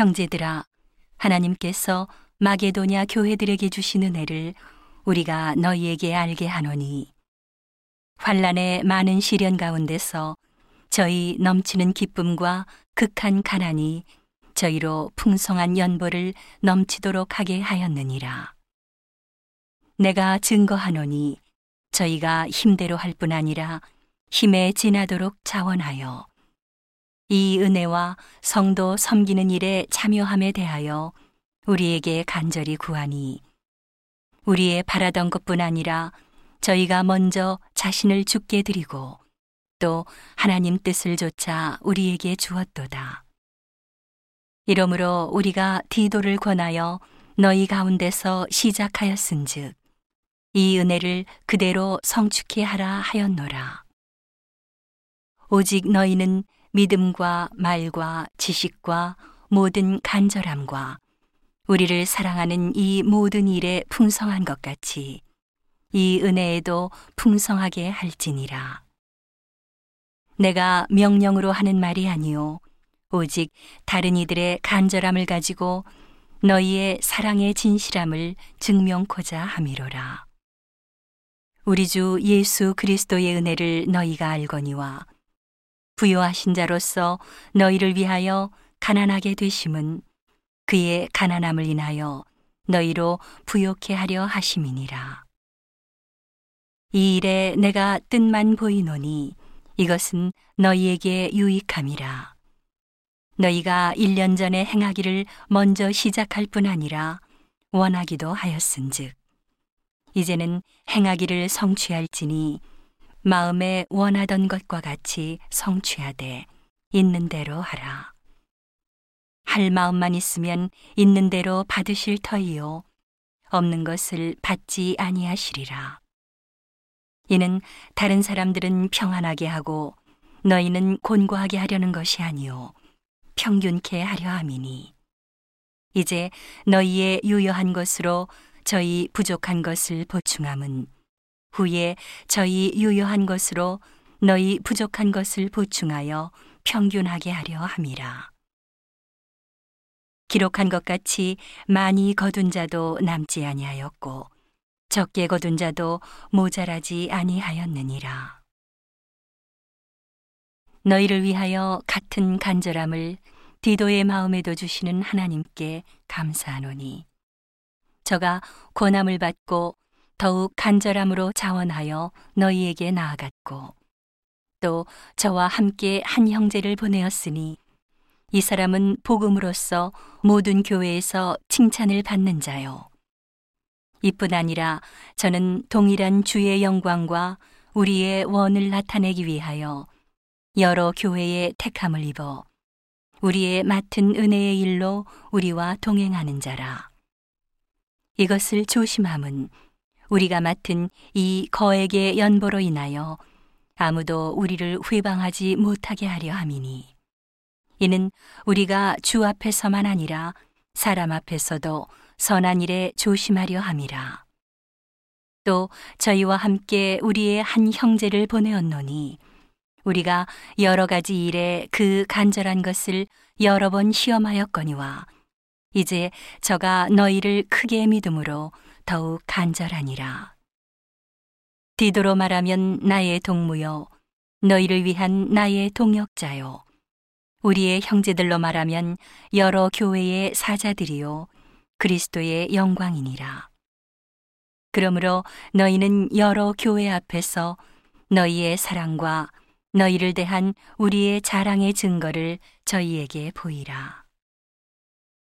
형제들아 하나님께서 마게도냐 교회들에게 주신 은혜를 우리가 너희에게 알게 하노니 환란의 많은 시련 가운데서 저희 넘치는 기쁨과 극한 가난이 저희로 풍성한 연보를 넘치도록 하게 하였느니라. 내가 증거하노니 저희가 힘대로 할 뿐 아니라 힘에 지나도록 자원하여 이 은혜와 성도 섬기는 일에 참여함에 대하여 우리에게 간절히 구하니 우리의 바라던 것뿐 아니라 저희가 먼저 자신을 죽게 드리고 또 하나님 뜻을 조차 우리에게 주었도다. 이러므로 우리가 디도를 권하여 너희 가운데서 시작하였은즉 이 은혜를 그대로 성축해 하라 하였노라. 오직 너희는 믿음과 말과 지식과 모든 간절함과 우리를 사랑하는 이 모든 일에 풍성한 것 같이 이 은혜에도 풍성하게 할지니라. 내가 명령으로 하는 말이 아니요 오직 다른 이들의 간절함을 가지고 너희의 사랑의 진실함을 증명코자 함이로라. 우리 주 예수 그리스도의 은혜를 너희가 알거니와 부요하신 자로서 너희를 위하여 가난하게 되심은 그의 가난함을 인하여 너희로 부욕해 하려 하심이니라. 이 일에 내가 뜻만 보이노니 이것은 너희에게 유익함이라. 너희가 1년 전에 행하기를 먼저 시작할 뿐 아니라 원하기도 하였은즉 이제는 행하기를 성취할지니 마음에 원하던 것과 같이 성취하되 있는 대로 하라. 할 마음만 있으면 있는 대로 받으실 터이요 없는 것을 받지 아니하시리라. 이는 다른 사람들은 평안하게 하고 너희는 곤고하게 하려는 것이 아니요 평균케 하려 함이니 이제 너희의 유효한 것으로 저희 부족한 것을 보충함은 후에 저희 유효한 것으로 너희 부족한 것을 보충하여 평균하게 하려 함이라. 기록한 것 같이 많이 거둔 자도 남지 아니하였고 적게 거둔 자도 모자라지 아니하였느니라. 너희를 위하여 같은 간절함을 디도의 마음에도 주시는 하나님께 감사하노니 저가 권함을 받고 더욱 간절함으로 자원하여 너희에게 나아갔고 또 저와 함께 한 형제를 보내었으니 이 사람은 복음으로써 모든 교회에서 칭찬을 받는 자요. 이뿐 아니라 저는 동일한 주의 영광과 우리의 원을 나타내기 위하여 여러 교회의 택함을 입어 우리의 맡은 은혜의 일로 우리와 동행하는 자라. 이것을 조심함은 우리가 맡은 이 거액의 연보로 인하여 아무도 우리를 회방하지 못하게 하려 함이니 이는 우리가 주 앞에서만 아니라 사람 앞에서도 선한 일에 조심하려 함이라. 또 저희와 함께 우리의 한 형제를 보내었노니 우리가 여러 가지 일에 그 간절한 것을 여러 번 시험하였거니와 이제 저가 너희를 크게 믿음으로 더욱 간절하니라. 디도로 말하면 나의 동무요 너희를 위한 나의 동역자요 우리의 형제들로 말하면 여러 교회의 사자들이요 그리스도의 영광이니라. 그러므로 너희는 여러 교회 앞에서 너희의 사랑과 너희를 대한 우리의 자랑의 증거를 저희에게 보이라.